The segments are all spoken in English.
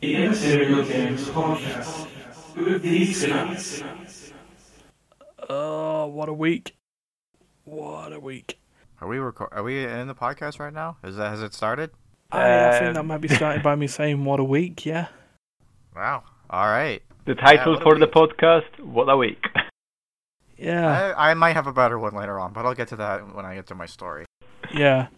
The Immaterial Gamers Podcast with these guys. Oh, what a week! What a week! Are we record? Are we in the podcast right now? Is that has it started? I, I think that Um, might be started by me saying "What a week!" Yeah, Wow. All right. The title what a for the podcast, What a Week. yeah, I, I might have a better one later on, but I'll get to that when I get to my story. yeah.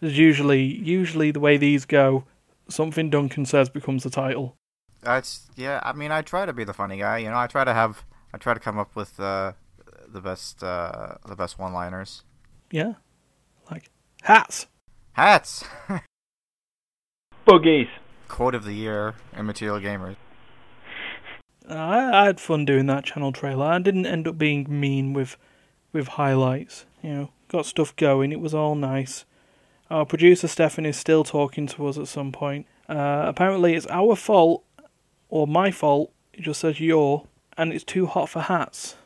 There's usually usually the way these go, something Duncan says becomes the title. That's yeah. I mean, I try to be the funny guy. You know, I try to have. I try to come up with uh, the best. Uh, the best one-liners. Yeah, like hats. Hats. Boogies. Quote of the year. Immaterial Gamers. I, I had fun doing that channel trailer. I didn't end up being mean with with highlights. You know, got stuff going. It was all nice. Our producer Stefan is still talking to us at some point. Uh, apparently, it's our fault or my fault. It just says your, and it's too hot for hats.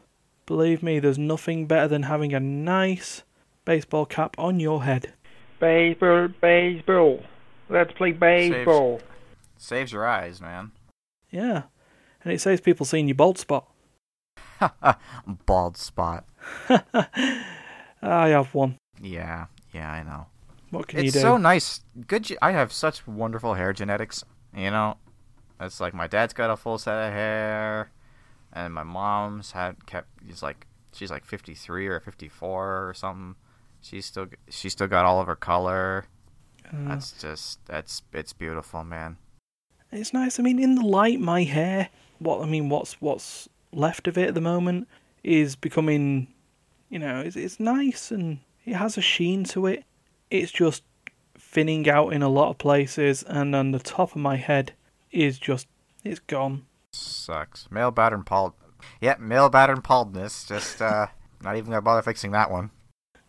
Believe me, there's nothing better than having a nice baseball cap on your head. Baseball, baseball. Let's play baseball. Saves your eyes, man. Yeah, and it saves people seeing your bald spot. Bald spot. I have one. Yeah. Yeah, I know. What can it's you do? so nice. Good. ge- I have such wonderful hair genetics. You know, it's like my dad's got a full set of hair, and my mom's had kept. He's like she's like fifty three or fifty four or something. She's still she's still got all of her color. Uh, That's just that's it's beautiful, man. It's nice. I mean, in the light, my hair. What I mean, what's what's left of it at the moment is becoming, you know, it's it's nice and it has a sheen to it. It's just thinning out in a lot of places, and on the top of my head is just it's gone. Sucks. Male pattern bald. Yeah, male pattern baldness. Just uh, not even gonna bother fixing that one.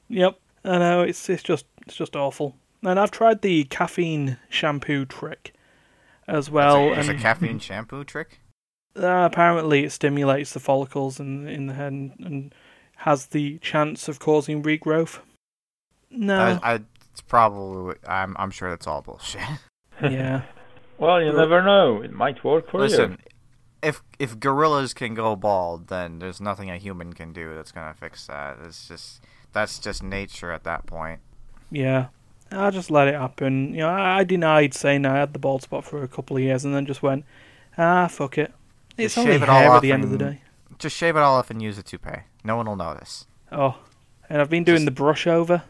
Yep, I know. It's it's just it's just awful. And I've tried the caffeine shampoo trick as well. It's a, it's a caffeine shampoo trick. Uh, apparently, it stimulates the follicles in in the head and, and has the chance of causing regrowth. No, I, I, it's probably. I'm. I'm sure that's all bullshit. yeah, Well, you never know. It might work for Listen, you. Listen, if if gorillas can go bald, then there's nothing a human can do that's gonna fix that. It's just that's just nature at that point. yeah. I just let it happen. You know, I, I denied saying I had the bald spot for a couple of years, and then just went, ah, fuck it. It's Just only shave it all hair at the end of the day. Just shave it all off and use a toupee. No one will notice. Oh, and I've been doing Just- the brush over.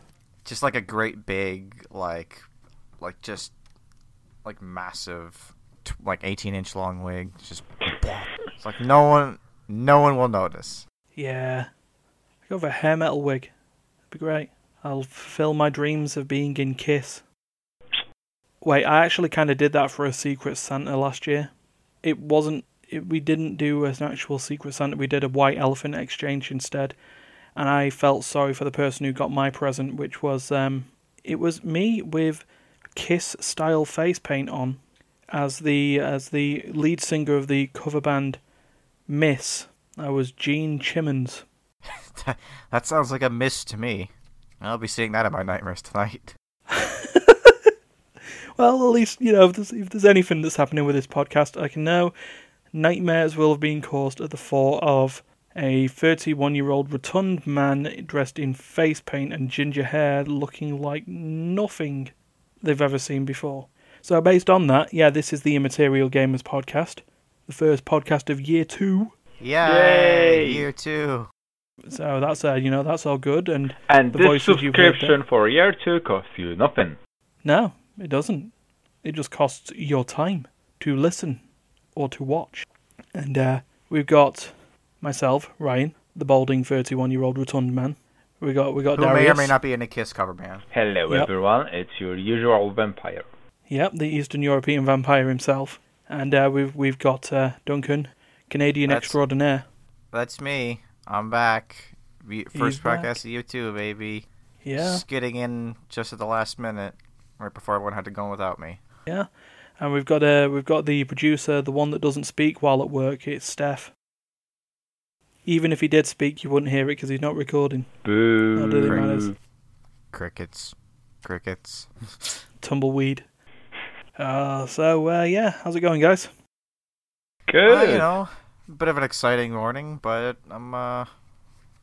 Just like a great big like, like just like massive, t- like 18 inch long wig. Just it's like no one, no one will notice. Yeah, I go for a hair metal wig. It'd be great. I'll fulfill my dreams of being in Kiss. Wait, I actually kind of did that for a Secret Santa last year. It wasn't. It, we didn't do an actual Secret Santa. We did a white elephant exchange instead, and I felt sorry for the person who got my present, which was um, it was me with Kiss style face paint on, as the as the lead singer of the cover band Miss. I was Gene Chimmons. that sounds like a miss to me. I'll be seeing that in my nightmares tonight. Well, at least you know if there's, if there's anything that's happening with this podcast, I can know nightmares will have been caused at the thought of a 31-year-old rotund man dressed in face paint and ginger hair, looking like nothing they've ever seen before. So, based on that, yeah, this is the Immaterial Gamers podcast, the first podcast of year two. Yay! Yay! Year two. So that's uh, you know that's all good. And And the this voices you've heard subscription for year two costs you nothing. no, it doesn't. It just costs your time to listen or to watch. And uh, we've got myself, Ryan, the balding thirty-one-year-old rotund man. We got we got Who Darius. may or may not be in a Kiss cover band. Hello, Yep. everyone. It's your usual vampire. Yep, the Eastern European vampire himself. And uh, we've we've got uh, Duncan, Canadian That's- extraordinaire. That's me. I'm back. We- He's First podcast of you too, baby. Yeah, Just getting in just at the last minute, right before everyone had to go without me. yeah. And we've got uh, we've got the producer, the one that doesn't speak while at work. It's Steph. Even if he did speak, you wouldn't hear it because he's not recording. Boo. Not really matters. Crickets. Crickets. Tumbleweed. Uh, so uh, yeah, how's it going, guys? Good. Uh, you know, bit of an exciting morning, but I'm uh,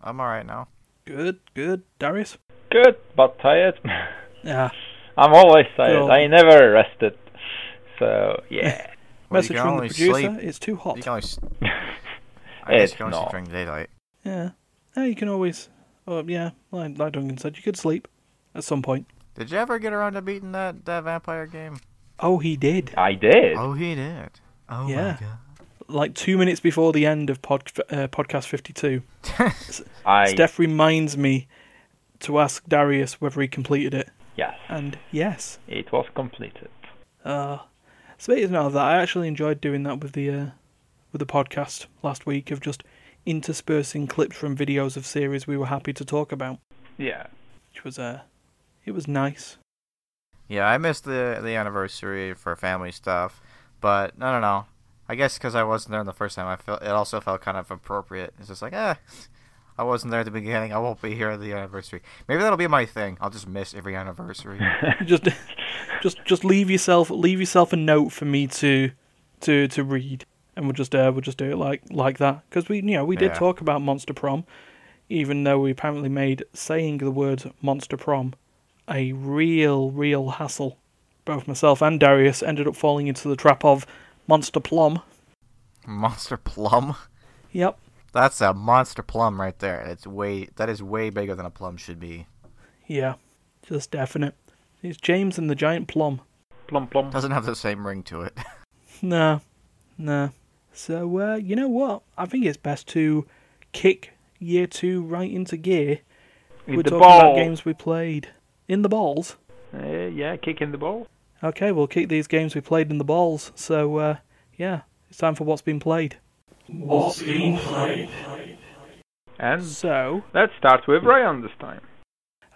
I'm all right now. Good, good. Darius? Good, but tired. Yeah. I'm always tired. Cool. I never rested. So yeah, Well, Message from the producer: sleep. It's too hot. You can only. s- I guess It's you can only not. during daylight. Yeah. Yeah, you can always. Oh, yeah, like, like Duncan said, you could sleep at some point. Did you ever get around to beating that that vampire game? Oh, he did. I did. Oh, he did. Oh Yeah. my god. Like two minutes before the end of pod, uh, podcast 52, I Steph reminds me to ask Darius whether he completed it. yes, And yes. it was completed. Uh, speaking of that, I actually enjoyed doing that with the uh, with the podcast last week of just interspersing clips from videos of series we were happy to talk about, Yeah. which was uh, it was nice. Yeah, I missed the the anniversary for family stuff, but no, no, no. I guess because I wasn't there the first time, I felt it also felt kind of appropriate. It's just like, eh, I wasn't there at the beginning. I won't be here at the anniversary. Maybe that'll be my thing. I'll just miss every anniversary. just just just leave yourself leave yourself a note for me to to to read and we'll just uh, we'll just do it like like that because we you know we did Yeah. talk about monster prom even though we apparently made saying the word monster prom a real real hassle both myself and Darius ended up falling into the trap of monster plum monster plum. yep That's a monster plum right there. It's way that is way bigger than a plum should be. yeah just definite it's James and the giant plum Plum plum. Doesn't have the same ring to it. No, no. So, uh, you know what? I think it's best to kick year two right into gear. In We're the talking about games we played in the balls. Uh, yeah, kicking the ball. Okay, we'll kick these games we played in the balls. So, uh, yeah, it's time for what's been played. What's being played? And So, let's start with Ryan this time.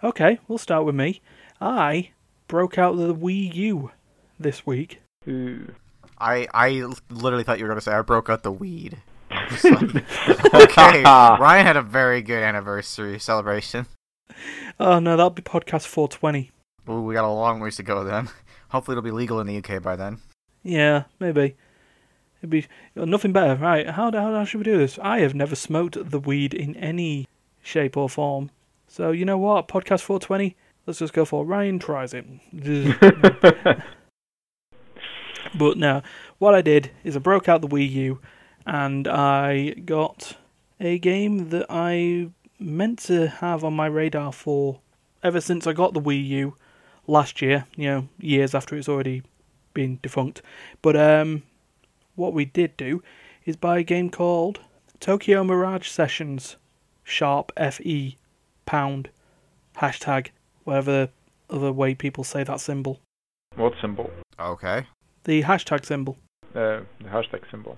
okay, we'll start with me. I broke out the Wii U this week. Ooh. I I literally thought you were gonna say I broke out the weed. Like, okay, Ryan had a very good anniversary celebration. Oh no, that'll be podcast 420. Ooh, we got a long ways to go then. Hopefully, it'll be legal in the UK by then. Yeah, maybe. It'd be oh, nothing better, right? How, how, how should we do this? I have never smoked the weed in any shape or form. So, you know what? Podcast 420, let's just go for Ryan tries it. but no, what I did is I broke out the Wii U and I got a game that I meant to have on my radar for ever since I got the Wii U last year, you know, years after it's already been defunct. But um, what we did do is buy a game called Tokyo Mirage Sessions, sharp FE, pound, hashtag, whatever other way people say that symbol. What symbol? Okay, The hashtag symbol. Uh, the hashtag symbol.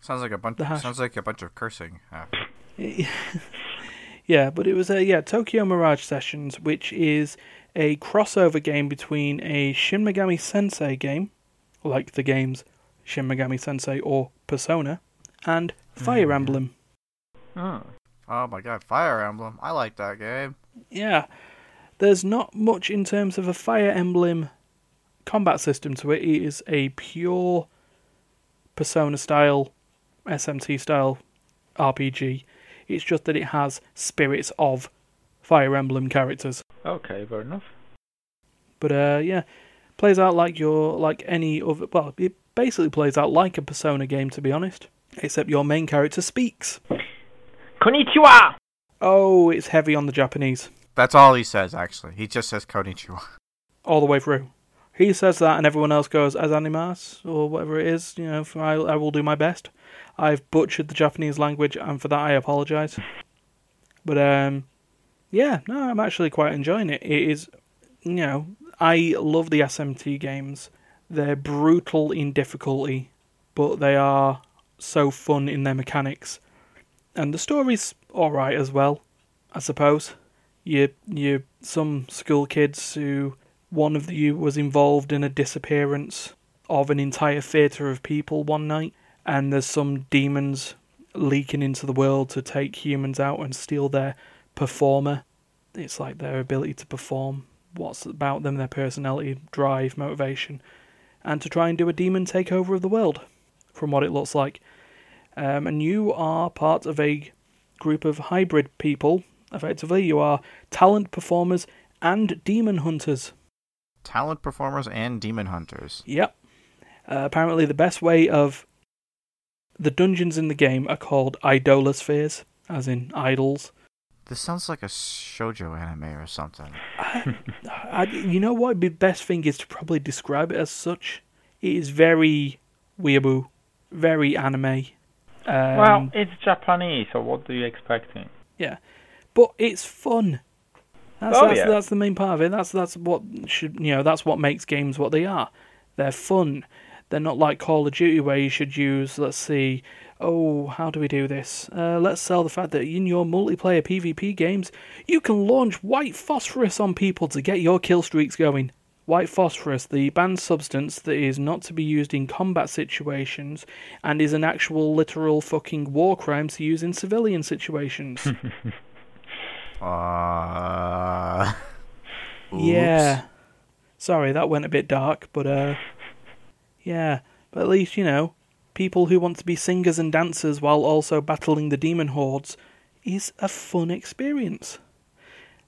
sounds like a bunch. Hash. Sounds like a bunch of cursing. Ah, yeah, but it was a yeah Tokyo Mirage Sessions, which is a crossover game between a Shin Megami Tensei game, like the games Shin Megami Tensei or Persona, and Fire Mhm. Emblem. Oh. Oh my god, Fire Emblem! I like that game. Yeah, there's not much in terms of a Fire Emblem combat system to it. It is a pure Persona style, SMT style RPG. It's just that it has spirits of Fire Emblem characters. Okay, fair enough. But uh, yeah, plays out like your like any other. Well, it basically plays out like a Persona game, to be honest. Except your main character speaks. Konnichiwa! Oh, it's heavy on the Japanese That's all he says. Actually, he just says Konnichiwa. all the way through. He says that, and everyone else goes as animas or whatever it is. You know, I, I will do my best. I've butchered the Japanese language, and for that I apologize. But um, yeah, no, I'm actually quite enjoying it. It is, you know, I love the SMT games. They're brutal in difficulty, but they are so fun in their mechanics, and the story's all right as well. I suppose you you some school kids who one of you was involved in a disappearance of an entire theatre of people one night, and there's some demons leaking into the world to take humans out and steal their performer. It's like their ability to perform what's about them, their personality, drive, motivation, and to try and do a demon takeover of the world, from what it looks like. Um, and you are part of a group of hybrid people. Effectively, you are talent performers and demon hunters. Talent performers and demon hunters. Yep. Uh, apparently, the best way of the dungeons in the game are called idolaspheres, as in idols. This sounds like a shojo anime or something. I, I, you know what? The best thing is to probably describe it as such. It is very weeaboo, very anime. Um, well, it's Japanese, so what do you expect? Yeah. But it's fun. That's, Oh, that's, yeah. that's the main part of it. That's that's what should you know. That's what makes games what they are. They're fun. They're not like Call of Duty where you should use. Let's see. Oh, how do we do this? Uh, let's sell the fact that in your multiplayer PvP games, you can launch white phosphorus on people to get your kill streaks going. White phosphorus, the banned substance that is not to be used in combat situations and is an actual literal fucking war crime to use in civilian situations. Uh. Yeah. Sorry, that went a bit dark, but uh yeah, but at least, you know, people who want to be singers and dancers while also battling the demon hordes is a fun experience.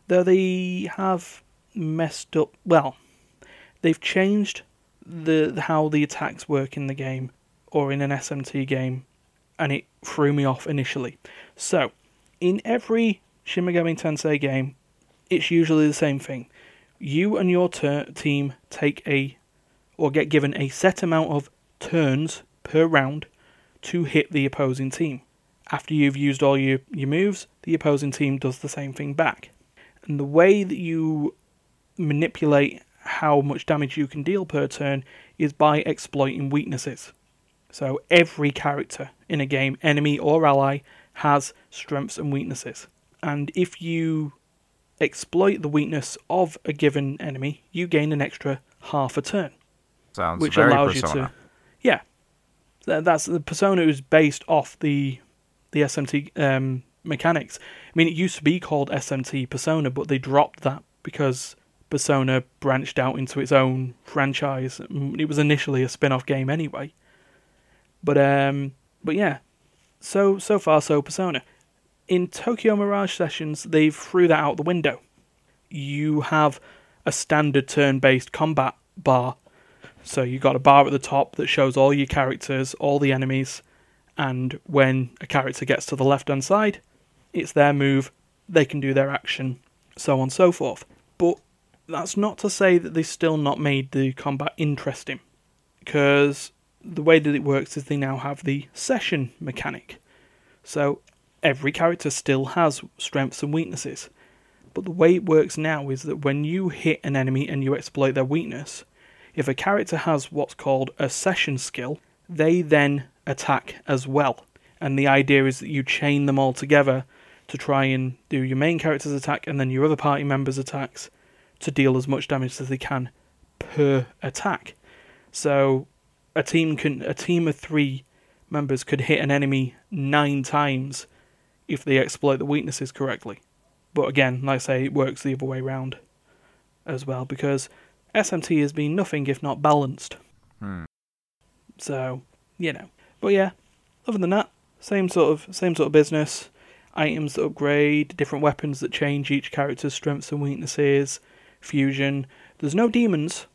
Though they have messed up, well, they've changed the how the attacks work in the game or in an SMT game and it threw me off initially. So, in every Shin Megami Tensei game, it's usually the same thing. You and your tur team take a, or get given a set amount of turns per round to hit the opposing team. After you've used all your, your moves, the opposing team does the same thing back. And the way that you manipulate how much damage you can deal per turn is by exploiting weaknesses. So every character in a game, enemy or ally, has strengths and weaknesses. And if you exploit the weakness of a given enemy, you gain an extra half a turn, Sounds which allows persona. you to, yeah, Th- that's the persona is based off the the SMT um, mechanics. I mean, it used to be called SMT Persona, but they dropped that because Persona branched out into its own franchise. It was initially a spin-off game anyway. But um, but yeah, so so far so Persona. In Tokyo Mirage Sessions, they've threw that out the window. You have a standard turn-based combat bar. So you've got a bar at the top that shows all your characters, all the enemies, and when a character gets to the left-hand side, it's their move. They can do their action, so on and so forth. But that's not to say that they've still not made the combat interesting, because the way that it works is they now have the session mechanic. So every character still has strengths and weaknesses. But the way it works now is that when you hit an enemy and you exploit their weakness, if a character has what's called a session skill, they then attack as well. And the idea is that you chain them all together to try and do your main character's attack and then your other party members' attacks to deal as much damage as they can per attack. So a team can a team of three members could hit an enemy nine times if they exploit the weaknesses correctly. But again, like I say, it works the other way round as well because SMT has been nothing if not balanced. Hmm. So, you know. But yeah, other than that, same sort of same sort of business. Items that upgrade, different weapons that change each character's strengths and weaknesses, fusion. There's no demons.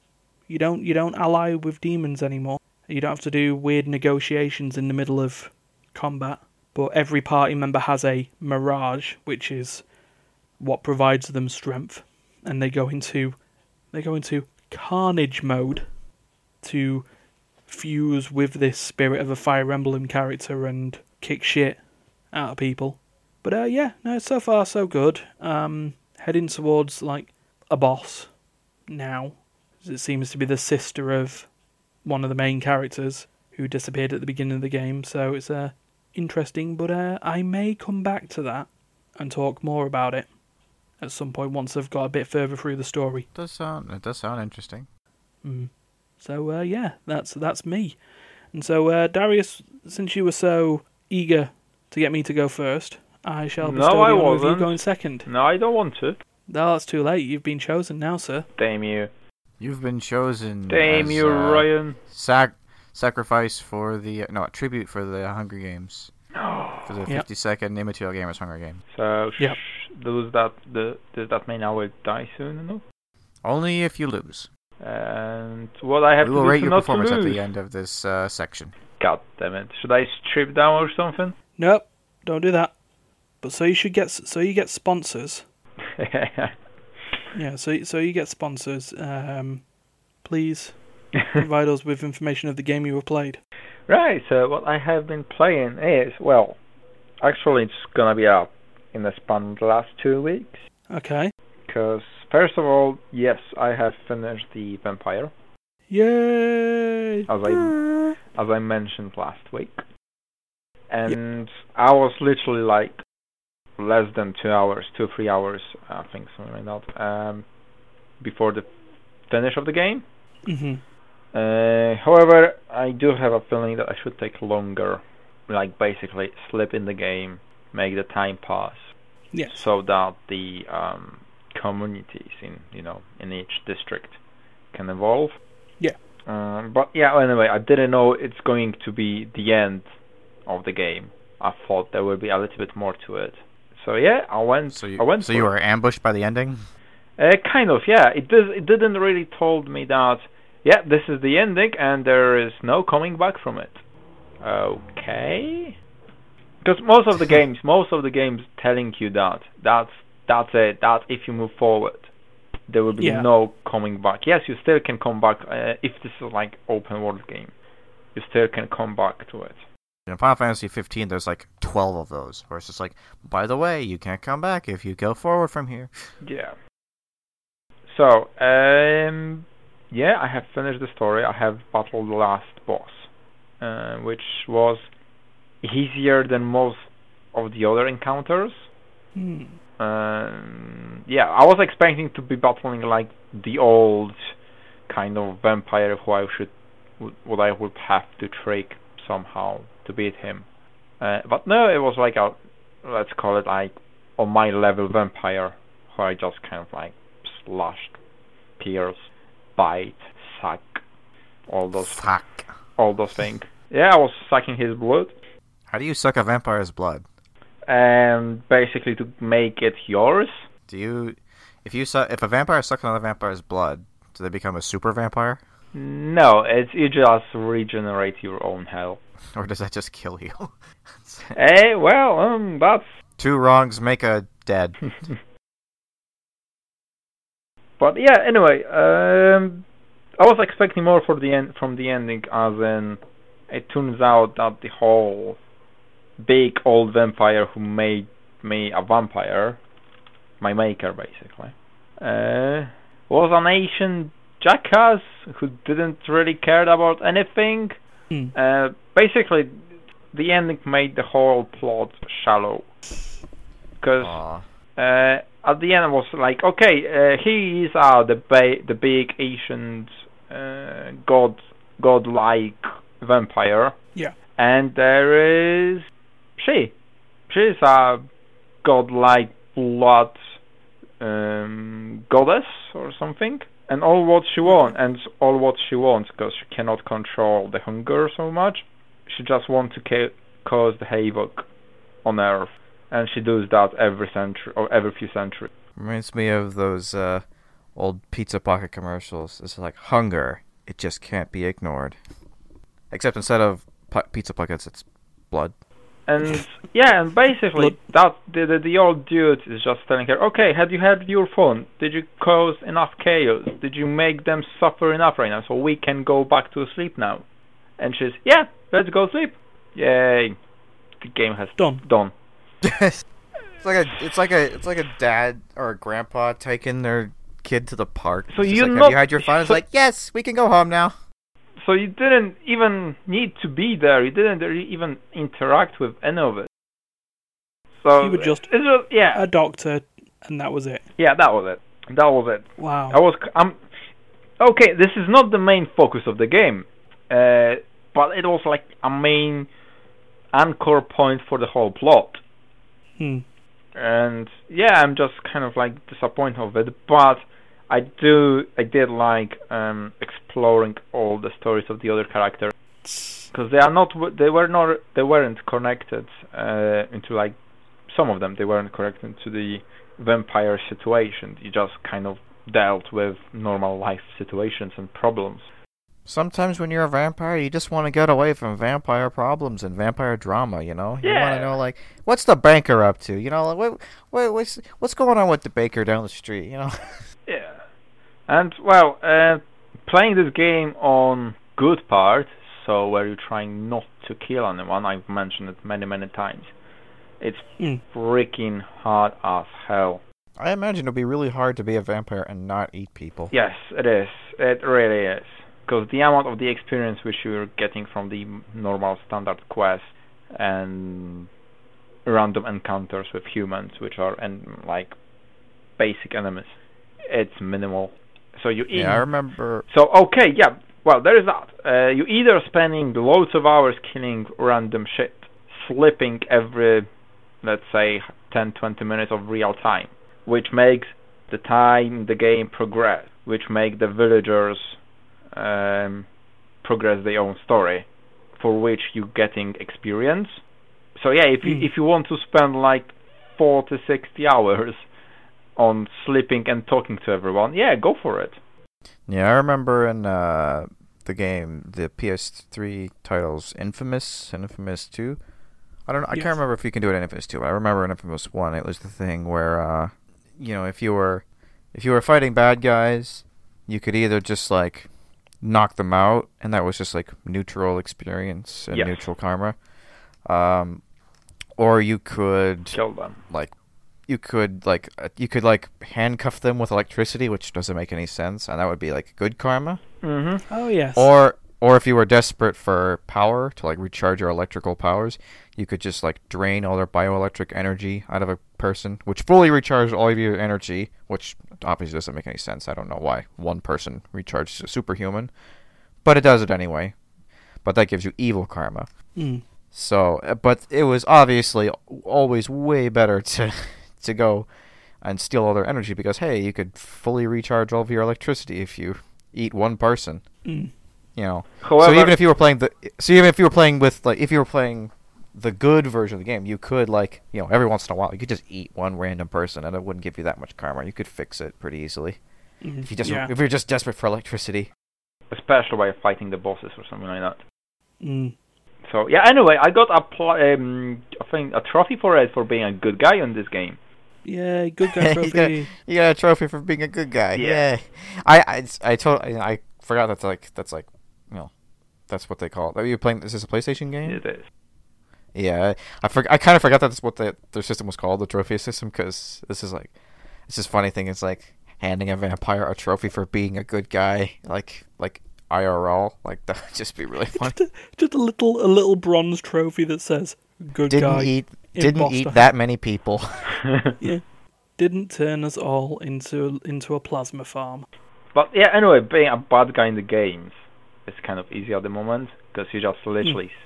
You don't you don't ally with demons anymore. You don't have to do weird negotiations in the middle of combat. But every party member has a mirage, which is what provides them strength, and they go into they go into carnage mode to fuse with this spirit of a Fire Emblem character and kick shit out of people. But uh, yeah, no, so far so good. Um, heading towards like a boss now. It seems to be the sister of one of the main characters who disappeared at the beginning of the game. So it's uh, interesting, but uh, I may come back to that and talk more about it at some point once I've got a bit further through the story. Does sound it does sound interesting. Mm. So uh, yeah, that's that's me. And so uh, Darius, since you were so eager to get me to go first, I shall No, bestow I the honour of you going second. No, I don't want to. No, it's too late. You've been chosen now, sir. Damn you. You've been chosen. Damn as, you, uh, Ryan. Sac- sacrifice for the no tribute for the Hunger Games for the Yep. 52nd Immaterial Gamers Hunger Game. So, Yep. sh- does that the does that mean I will die soon enough? Only if you lose. And what I have we to will do rate your performance at the end of this uh, section. God damn it! Should I strip down or something? Nope, don't do that. But so you should get so you get sponsors. Yeah, so so you get sponsors. Um, please provide us with information of the game you have played. right. So what I have been playing is well, actually it's gonna be up in the span of the last two weeks. Okay. Because first of all, yes, I have finished the Vampire Yay! as I as I mentioned last week, and I was literally like less than two hours, two three hours, I think something like that, um, before the finish of the game. hmm Uh, however, I do have a feeling that I should take longer, like basically slip in the game, make the time pass, Yes. so that the um, communities in you know in each district can evolve. Yeah. Um, but yeah, anyway, I didn't know it's going to be the end of the game. I thought there would be a little bit more to it. So yeah, I went. So you, I went so you were ambushed by the ending. Uh, kind of, yeah. It does. It didn't really told me that. Yeah, this is the ending, and there is no coming back from it. Okay. Because most of the games, most of the games, telling you that that's that's it. That if you move forward, there will be Yeah. no coming back. Yes, you still can come back uh, if this is like open world game. You still can come back to it. In Final Fantasy 15, there's like 12 of those, where it's just like, by the way, you can't come back if you go forward from here. Yeah. So, um, yeah, I have finished the story. I have battled the last boss, uh, which was easier than most of the other encounters. Hmm. Um, yeah, I was expecting to be battling like the old kind of vampire who I should, what I would have to trick somehow to beat him. Uh, but no, it was like a, let's call it like on my level vampire, who I just kind of like slashed, pierce, bite, suck, all those, Fuck. all those things. Yeah, I was sucking his blood, How do you suck a vampire's blood? and basically to make it yours. Do you, if you su- if a vampire sucks another vampire's blood, do they become a super vampire, No, it's you just regenerate your own hell. or does that just kill you? Hey, well, um, that's. Two wrongs make a dead. But yeah, anyway, um, I was expecting more for the end from the ending, as in, it turns out that the whole big old vampire who made me a vampire, my maker basically, uh, was an ancient jackass who didn't really care about anything. Hmm. Uh, basically, the ending made the whole plot shallow. Because uh, at the end, I was like, okay, uh, he is uh, the ba- the big ancient uh, god godlike vampire. Yeah. And there is she. She's a godlike blood um, goddess or something. And all what she wants, and all what she wants, because she cannot control the hunger so much, she just wants to ca- cause the havoc on Earth, and she does that every century or every few centuries. Reminds me of those uh, old pizza pocket commercials. It's like hunger, it just can't be ignored. Except instead of pu- pizza pockets, it's blood. And yeah, and basically that the, the the old dude is just telling her, okay, had you had your fun? Did you cause enough chaos? Did you make them suffer enough right now? So we can go back to sleep now. And she's, yeah, let's go sleep. Yay! The game has Done. done. It's like a it's like a it's like a dad or a grandpa taking their kid to the park. So you're like, not- have you had your fun? It's like yes, we can go home now. So you didn't even need to be there. You didn't even interact with any of it. So You were just- it's just yeah, A doctor, and that was it. yeah. That was it. That was it. Wow. I was I'm okay. This is not the main focus of the game, uh, but it was like a main anchor point for the whole plot. Hmm. and yeah, I'm just kind of like disappointed of it. But I do, I did like um, exploring all the stories of the other characters because they are not, they were not, they weren't connected uh, into like some of them. They weren't connected to the vampire situation. You just kind of dealt with normal life situations and problems. Sometimes when you're a vampire, you just want to get away from vampire problems and vampire drama. You know, you want to know like what's the banker up to. You know, like what, what what's what's going on with the baker down the street. You know. Yeah. And well, uh, playing this game on good part, so where you're trying not to kill anyone, I've mentioned it many, many times. It's Mm. freaking hard as hell. I imagine it'd be really hard to be a vampire and not eat people. Yes, it is. It really is. Because the amount of the experience which you're getting from the normal standard quests and random encounters with humans, which are and like basic enemies, it's minimal. So you Yeah, I remember. So okay, yeah. Well, there is that. Uh, you either spending loads of hours killing random shit, slipping every, let's say, 10, 20 minutes of real time, which makes the time the game progress, which make the villagers um, progress their own story, for which you're getting experience. So yeah, if you Mm. if you want to spend like 40, 60 hours on sleeping and talking to everyone, yeah, go for it. Yeah, I remember in uh, the game, the PS3 titles Infamous and Infamous 2. I don't know. I Yes. can't remember if you can do it in Infamous 2, but I remember in Infamous 1, it was the thing where, uh, you know, if you were if you were fighting bad guys, you could either just like knock them out, and that was just like neutral experience and Yes. neutral karma, um, or you could Kill them. like you could like uh, you could like handcuff them with electricity, which doesn't make any sense, and that would be like good karma. Mm-hmm. Oh yes. Or or if you were desperate for power to like recharge your electrical powers, you could just like drain all their bioelectric energy out of a person, which fully recharges all of your energy, which obviously doesn't make any sense. I don't know why one person recharges a superhuman, but it does it anyway. But that gives you evil karma. Mm. So, uh, but it was obviously always way better to to go and steal all their energy because hey, you could fully recharge all of your electricity if you eat one person. Mm. You know. However, so even if you were playing the so even if you were playing with like if you were playing the good version of the game, you could like you know every once in a while you could just eat one random person and it wouldn't give you that much karma. You could fix it pretty easily Mm. if you just yeah. if you're just desperate for electricity. especially by fighting the bosses or something like that. Mm. So yeah. Anyway, I got a pl- um, I think a trophy for it for being a good guy in this game. Yeah, good guy You got- trophy. You got a trophy for being a good guy. Yeah. Yeah. I I I totally I forgot that's like that's like you know that's what they call it. Are you playing? Is this a PlayStation game? It is. Yeah. I for, I kind of forgot that's what the, their system was called, the trophy system, because this is like it's just funny thing. It's like handing a vampire a trophy for being a good guy, like like IRL. Like that would just be really funny. just, a, just a little a little bronze trophy that says "Good didn't guy." eat didn't Boston. eat that many people. Yeah, didn't turn us all into into a plasma farm. But yeah. Anyway, being a bad guy in the games is kind of easy at the moment because you just literally s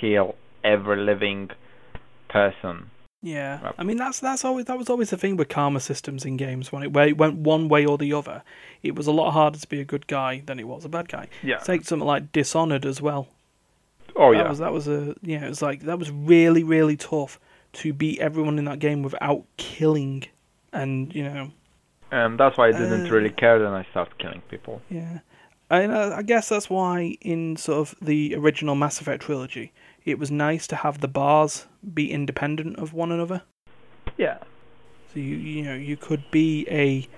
kill every living person. Yeah. I mean that's that's always that was always the thing with karma systems in games when it where it went one way or the other. It was a lot harder to be a good guy than it was a bad guy. Yeah. Take something like Dishonored as well. Oh that yeah. was that was a yeah. It was like that was really really tough to beat everyone in that game without killing, and you know And that's why I didn't Uh, really care. Then I started killing people. Yeah, and I guess that's why in sort of the original Mass Effect trilogy, it was nice to have the bars be independent of one another. Yeah. So you you know you could be a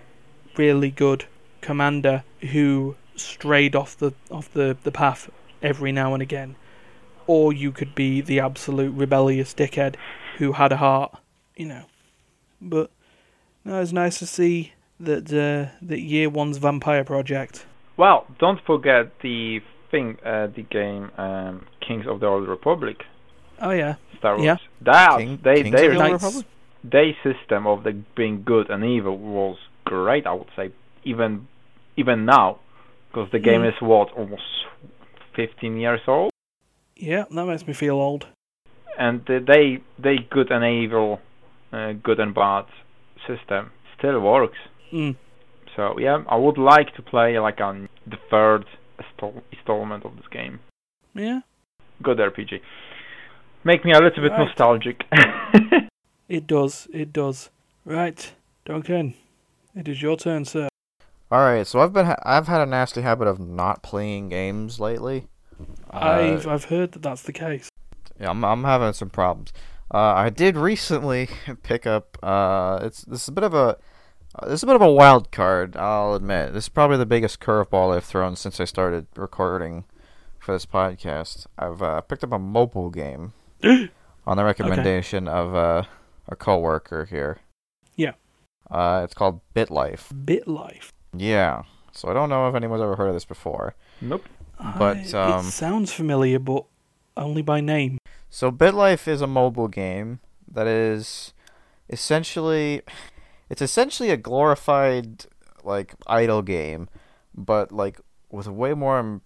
really good commander who strayed off the off the, the path every now and again, or you could be the absolute rebellious dickhead who had a heart, you know. But no, it's nice to see that uh, that Year One's Vampire Project. Well, don't forget the thing, uh, the game um, Kings of the Old Republic, Oh yeah, Star Wars. Yeah. That King- they Kings they of the Old Republic? their system of the being good and evil was great. I would say even even now, because the game Mm. is what almost 15 years old, yeah, that makes me feel old. and they they they good and evil uh, good and bad system still works. Mm. So yeah, I would like to play like on the third installment of this game. Yeah, Good RPG. Make me a little bit Right. nostalgic. it does. It does. Right, Duncan, it is your turn, sir. All right, so I've been ha- I've had a nasty habit of not playing games lately. I've Uh, I've heard that that's the case. yeah, I'm I'm having some problems. Uh, I did recently pick up. Uh, it's this is a bit of a uh, this is a bit of a wild card. I'll admit this is probably the biggest curveball I've thrown since I started recording for this podcast. I've uh, picked up a mobile game on the recommendation of uh, a coworker here. Yeah. Uh, it's called BitLife. BitLife. Yeah. So I don't know if anyone's ever heard of this before. nope. But, I- um, it sounds familiar, but only by name. So BitLife is a mobile game that is essentially it's essentially a glorified like idle game, but like with way more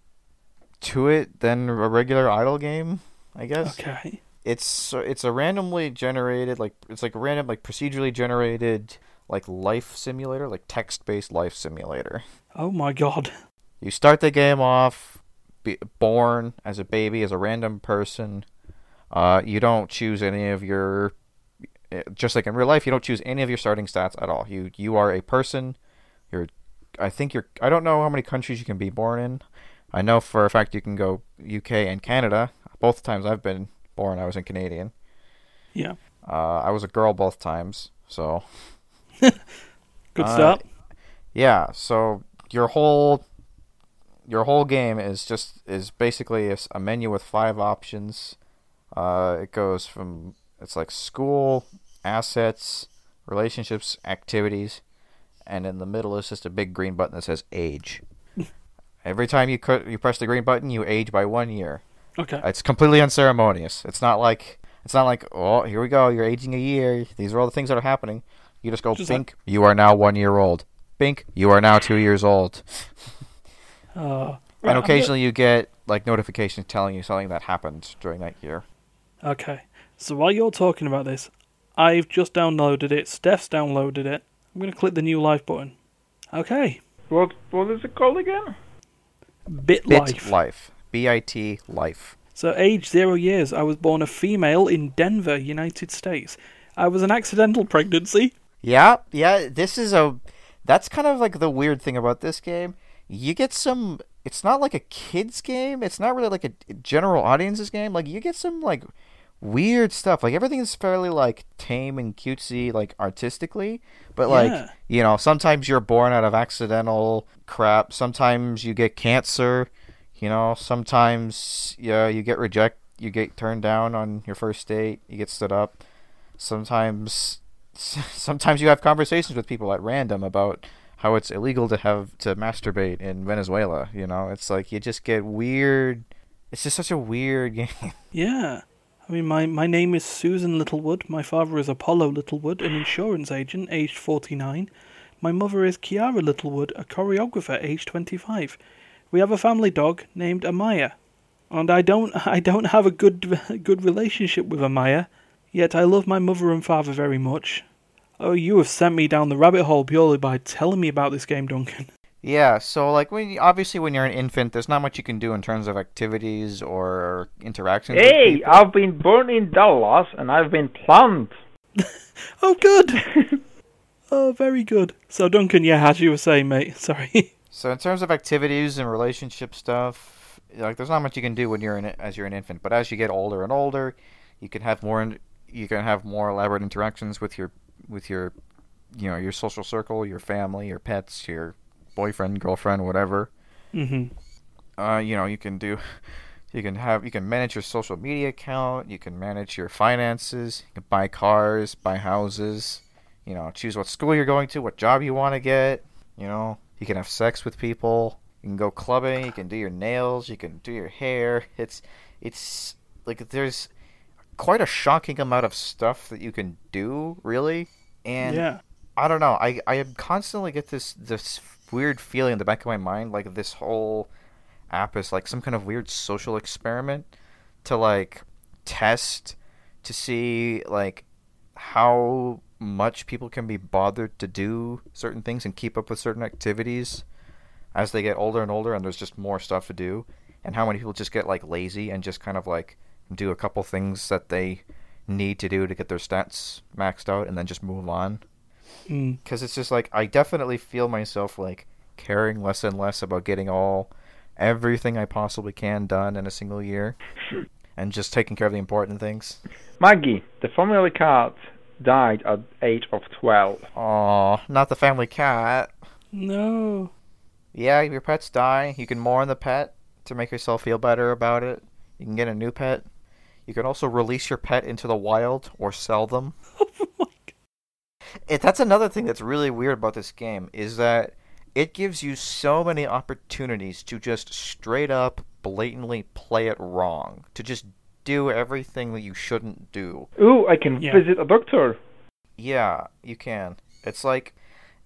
to it than a regular idle game, I guess. Okay. It's it's a randomly generated like it's like a random like procedurally generated like life simulator, like text-based life simulator. Oh my god. You start the game off be, born as a baby, as a random person. Uh, you don't choose any of your, just like in real life, you don't choose any of your starting stats at all. You you are a person. You're, I think you're. I don't know how many countries you can be born in. I know for a fact you can go UK and Canada. Both times I've been born, I was in Canadian. Yeah. Uh, I was a girl both times, so Good Uh, start. yeah, so your whole your whole game is just is basically a menu with five options. Uh, it goes from it's like school, assets, relationships, activities, and in the middle is just a big green button that says age. Every time you cut, you press the green button, you age by one year. Okay. It's completely unceremonious. It's not like it's not like oh here we go, you're aging a year. These are all the things that are happening. You just go Just bink. you are now one year old. Bink. You are now two years old. Uh, and occasionally you get like notifications telling you something that happened during that year. Okay. So while you're talking about this, I've just downloaded it. Steph's downloaded it. I'm going to click the new life button. Okay. What what is it called again? BitLife. Bit life. B I T life. So age zero years. I was born a female in Denver, United States. I was an accidental pregnancy. Yeah, yeah. This is a. That's kind of like the weird thing about this game. You get some. It's not like a kids game. It's not really like a general audiences game. Like you get some like weird stuff. Like everything is fairly like tame and cutesy, like artistically. But like Yeah. you know, sometimes you're born out of accidental crap. Sometimes you get cancer. You know, sometimes yeah, you get reject. You get turned down on your first date. You get stood up. Sometimes sometimes you have conversations with people at random about how it's illegal to have to masturbate in Venezuela. You know, it's like you just get weird. It's just such a weird game. Yeah. I mean, my, my name is Susan Littlewood. My father is Apollo Littlewood, an insurance agent, aged 49. My mother is Kiara Littlewood, a choreographer, aged 25. We have a family dog named Amaya. And I don't I don't have a good good relationship with Amaya, yet I love my mother and father very much. Oh, you have sent me down the rabbit hole purely by telling me about this game, Duncan. Yeah, so like when you, obviously when you're an infant, there's not much you can do in terms of activities or interactions. Hey, people. I've been born in Dallas and I've been plumbed. Oh, good. oh, very good. So, Duncan, yeah, as you were saying, mate. Sorry. So in terms of activities and relationship stuff, like there's not much you can do when you're in as you're an infant. But as you get older and older, you can have more in- you can have more elaborate interactions with your with your you know your social circle, your family, your pets, your boyfriend, girlfriend, whatever. hmm Uh, you know you can do you can have you can manage your social media account. You can manage your finances. You can buy cars, buy houses. You know, choose what school you're going to, what job you want to get. You know, you can have sex with people. You can go clubbing. You can do your nails. You can do your hair. It's it's like there's quite a shocking amount of stuff that you can do, really. And yeah. I don't know. I I constantly get this this weird feeling in the back of my mind, like this whole app is like some kind of weird social experiment to like test to see like how much people can be bothered to do certain things and keep up with certain activities as they get older and older and there's just more stuff to do. And how many people just get like lazy and just kind of like do a couple things that they need to do to get their stats maxed out and then just move on Mm. because it's just like I definitely feel myself like caring less and less about getting all everything I possibly can done in a single year and just taking care of the important things. Maggie, the family cat, died at age of 12. Aw, not the family cat. No. Yeah, your pets die. You can mourn the pet to make yourself feel better about it. You can get a new pet. You can also release your pet into the wild or sell them. My God. It, that's another thing that's really weird about this game is that it gives you so many opportunities to just straight up blatantly play it wrong, to just do everything that you shouldn't do. Ooh, I can Yeah. visit a doctor. Yeah, you can. It's like,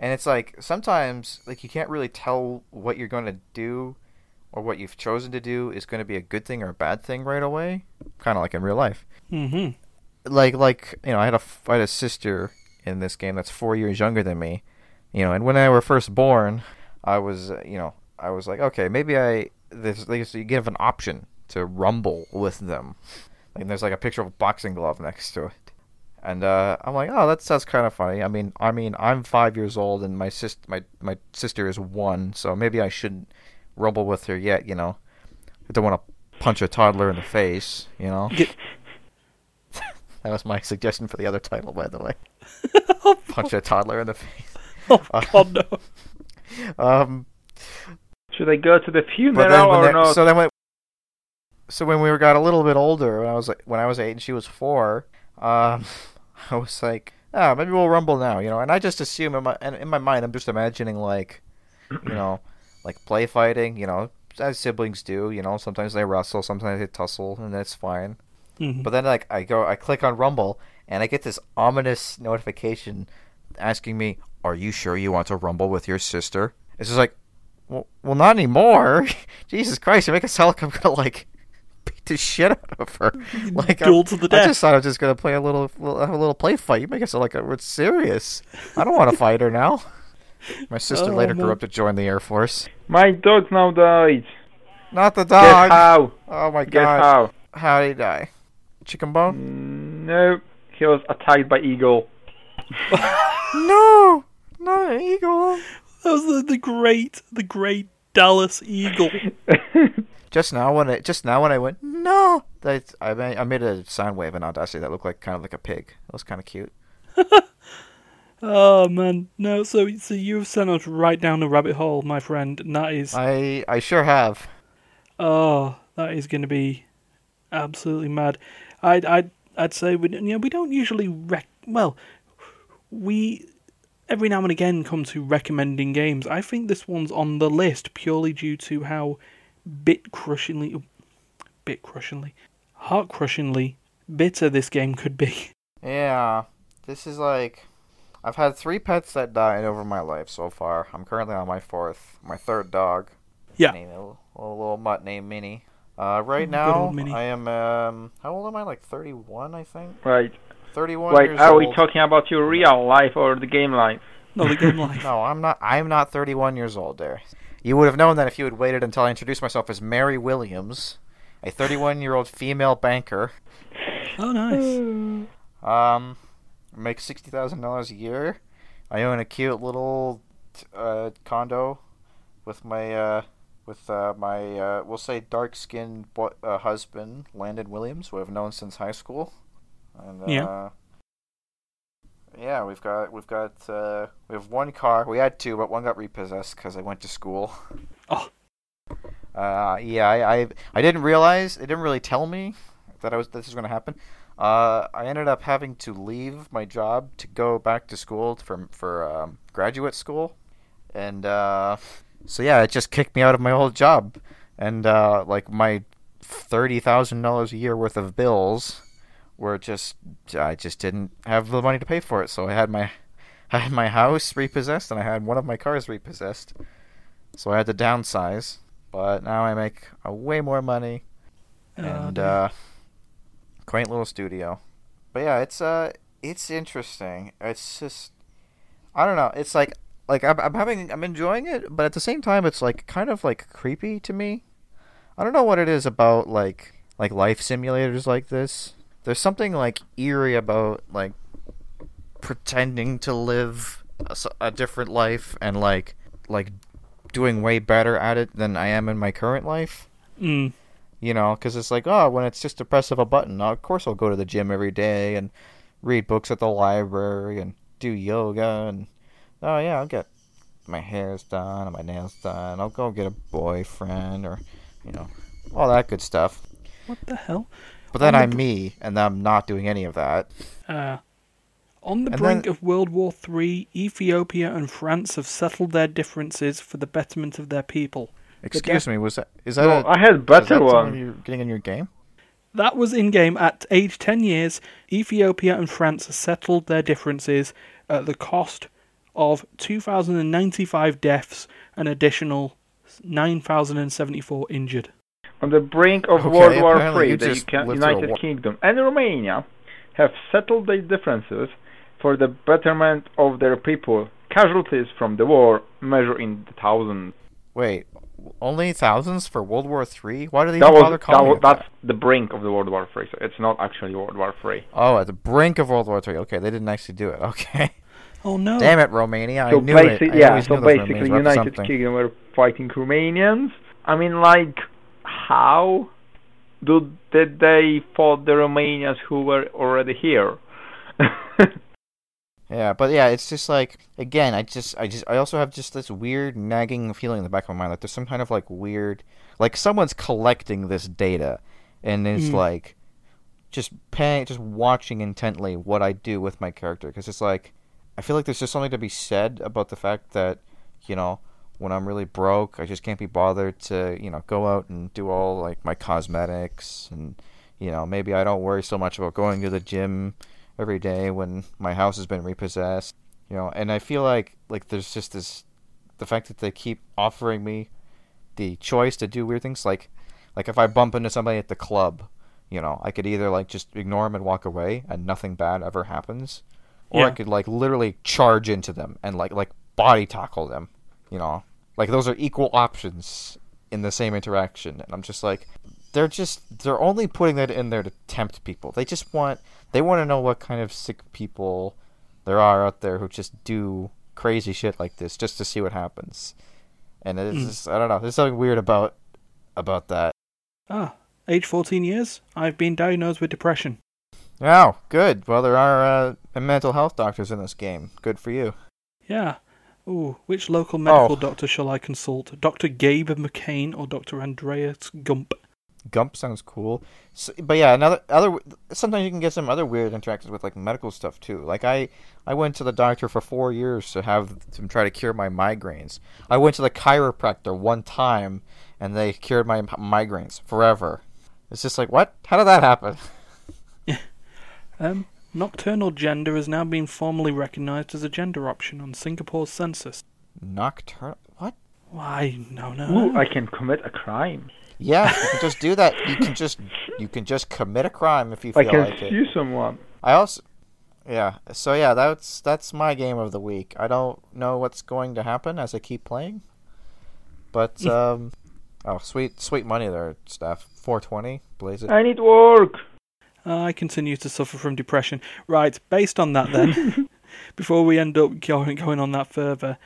and it's like sometimes like you can't really tell what you're going to do or what you've chosen to do is going to be a good thing or a bad thing right away. Kind of like in real life. Mm-hmm. Like like you know, I had a f- I had a sister in this game that's four years younger than me. You know, and when I were first born, I was uh, you know I was like, okay, maybe I this they you give an option to rumble with them. Like there's like a picture of a boxing glove next to it. And uh, I'm like, oh, that sounds kind of funny. I mean, I mean, I'm five years old, and my sis, my my sister is one, so maybe I shouldn't rumble with her yet. You know, I don't want to punch a toddler in the face. You know, that was my suggestion for the other title, by the way. Punch a toddler in the face. oh God no. Um, Should I go to the but funeral then when or they- not? so then when so when we were got a little bit older, when I was when I was eight and she was four, um, I was like, ah, maybe we'll rumble now, you know. And I just assume in my and in my mind, I'm just imagining like, you know, like play fighting, you know, as siblings do, you know. Sometimes they wrestle, sometimes they tussle, and that's fine. Mhm. But then like I go, I click on Rumble, and I get this ominous notification asking me, "Are you sure you want to rumble with your sister?" It's just like, well, well, not anymore. Jesus Christ, you make it sound like I'm gonna like beat the shit out of her. Like Duel I, to the I death. just thought I was just gonna play a little, little have a little play fight. You make it sound like it's serious. I don't want to fight her now. My sister Oh, later man. grew up to join the Air Force. My dog now died. Not the Guess dog. how? Oh my Guess god. how? How did he die? Chicken bone? No, he was attacked by eagle. No, not an eagle. That was the, the great, the great Dallas Eagle. Just now when I just now when I went no, that I made, I made a sound wave in Audacity that looked like kind of like a pig. It was kind of cute. Oh man, no. So, so you've sent us right down the rabbit hole, my friend, and that is, I I sure have. oh, that is going to be absolutely mad. I'd, I'd, I'd say we, you know, we don't usually rec. Well, we every now and again come to recommending games. I think this one's on the list purely due to how bit crushingly, bit crushingly, heart crushingly bitter this game could be. Yeah, this is like I've had three pets that died over my life so far. I'm currently on my fourth, my third dog. Yeah. named a little, a little mutt named Minnie. Uh, right now. I am um how old am I? Like 31, I think. right. 31 Wait, years are old. we talking about your real life or the game life? No, the game life. No, I'm not. I'm not 31 years old. There, you would have known that if you had waited until I introduced myself as Mary Williams, a 31-year-old female banker. Oh, nice. Um, make sixty thousand dollars a year. I own a cute little uh, condo with my uh, with uh, my uh, we'll say dark-skinned boy, uh, husband, Landon Williams, who I've known since high school. And, uh, Yeah. Yeah, we've got we've got uh, we have one car. We had two, but one got repossessed because I went to school. Oh. Uh, yeah, I, I I didn't realize. It didn't really tell me that I was this was going to happen. Uh, I ended up having to leave my job to go back to school for for um, graduate school, and uh, so yeah, it just kicked me out of my old job, and uh, like my thirty thousand dollars a year worth of bills were just I just didn't have the money to pay for it, so I had my I had my house repossessed and I had one of my cars repossessed, so I had to downsize. But now I make a way more money Oh, and uh, quaint little studio. But yeah, it's uh, it's interesting. It's just I don't know. It's like like I'm, I'm having I'm enjoying it, but at the same time, it's like kind of like creepy to me. I don't know what it is about like like life simulators like this. There's something like eerie about like pretending to live a different life and like like doing way better at it than I am in my current life. Mm. You know, because it's like, oh, when it's just a press of a button, of course I'll go to the gym every day and read books at the library and do yoga and oh yeah, I'll get my hair's done and my nails done. I'll go get a boyfriend or you know all that good stuff. What the hell? But then the I'm br- me, and I'm not doing any of that. Uh, on the And brink then- of World War III, Ethiopia and France have settled their differences for the betterment of their people. Excuse me, was that is that No, a, I had is that better something one. you're getting in your game? That was in game at age 10 years. Ethiopia and France settled their differences at the cost of 2,095 deaths and additional 9,074 injured. On the brink of Okay, World War III, the UK lived through a United war. Kingdom and Romania have settled their differences for the betterment of their people. Casualties from the war measure in the thousands. Wait, only thousands for World War Three? Why do they That even was, bother that calling was it that? that's the brink of the World War III. So it's not actually World War III. Oh, at the brink of World War Three. Okay, they didn't actually do it. Okay. Oh no. Damn it, Romania! so I knew it. I yeah, so knew basically Romanians were up to United. Kingdom were fighting Romanians. I mean, like, how do did they fought the Romanians who were already here? Yeah, but yeah, it's just like again, I just, I just, I also have just this weird nagging feeling in the back of my mind, like there's some kind of like weird, like someone's collecting this data, and it's Mm. like, just paying, just watching intently what I do with my character, because it's like, I feel like there's just something to be said about the fact that, you know, when I'm really broke, I just can't be bothered to, you know, go out and do all like my cosmetics, and you know, maybe I don't worry so much about going to the gym every day when my house has been repossessed you know and i feel like like there's just this the fact that they keep offering me the choice to do weird things like like if i bump into somebody at the club you know i could either like just ignore them and walk away and nothing bad ever happens or i could like literally charge into them and like like body tackle them you know? Like those are equal options in the same interaction. And i'm just like they're just they're only putting that in there to tempt people. They just want they want to know what kind of sick people there are out there who just do crazy shit like this just to see what happens. And it's Mm. just, i don't know. There's something weird about about that. Ah, age 14 years. I've been diagnosed with depression. oh good. Well there are uh, mental health doctors in this game good for you Yeah. Ooh, which local medical Oh. doctor shall I consult? Dr. Gabe McCain or Dr. Andreas Gump? Gump sounds cool. So, but yeah, another other sometimes you can get some other weird interactions with like medical stuff too. Like I I went to the doctor for 4 years to have to try to cure my migraines. I went to the chiropractor one time and they cured my migraines forever. It's just like, what? How did that happen? Um, nocturnal gender has now been formally recognised as a gender option on Singapore's census. Nocturnal what? Why, no, no. Ooh, I can commit a crime. Yeah, you can just do that. You can just you can just commit a crime if you I feel can like it. sue someone. I also, yeah. So yeah, that's that's my game of the week. I don't know what's going to happen as I keep playing, but um, oh sweet sweet money there, Steph. Four twenty, blaze it. I need work. I continue to suffer from depression. Right, based on that then, before we end up going, going on that further,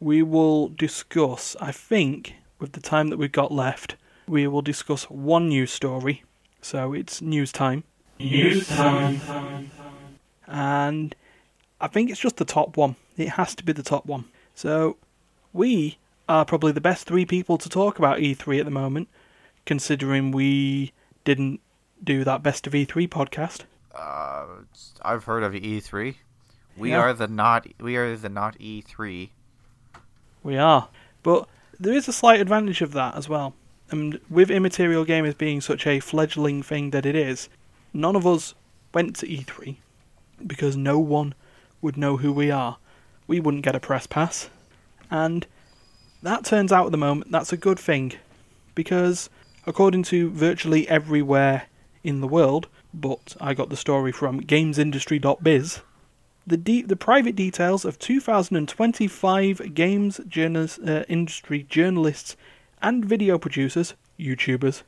we will discuss, I think, with the time that we've got left, we will discuss one news story. So it's news time. News time. And I think it's just the top one. It has to be the top one. So we are probably the best three people to talk about E3 at the moment, considering we didn't do that best of E3 podcast. Uh, I've heard of E three. We Yeah. are the not we are the not E three. We are. But there is a slight advantage of that as well. And with Immaterial Gamers being such a fledgling thing that it is, none of us went to E3 because no one would know who we are. We wouldn't get a press pass. And that turns out at the moment that's a good thing because according to virtually everywhere in the world, but I got the story from gamesindustry.biz. The, de- the private details of 2025 games journas- uh, industry journalists and video producers, YouTubers,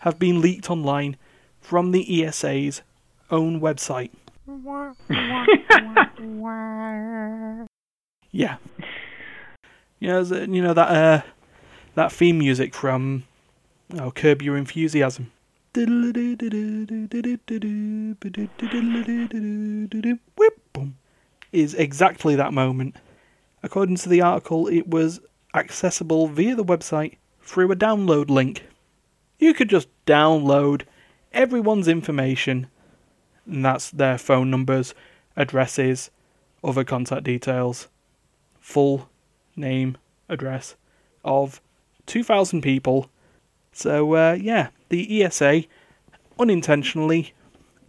have been leaked online from the ESA's own website. Yeah. You know, you know that uh, that theme music from oh, Curb Your Enthusiasm. Is exactly that moment. According to the article, it was accessible via the website through a download link. You could just download everyone's information, and that's their phone numbers, addresses, other contact details, full name, address of 2,000 people. So, uh, yeah, the ESA unintentionally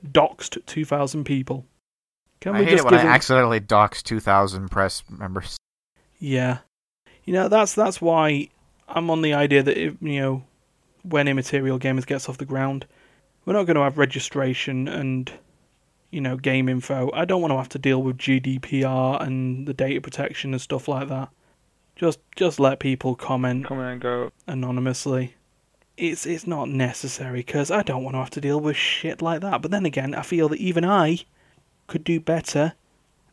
doxed 2,000 people. Can I we hate it when I them- accidentally dox 2,000 press members. Yeah, you know that's that's why I'm on the idea that if, you know when immaterial gamers gets off the ground, we're not going to have registration and you know game info. I don't want to have to deal with GDPR and the data protection and stuff like that. Just just let people comment Come and go. anonymously. It's it's not necessary because I don't want to have to deal with shit like that. But then again, I feel that even I could do better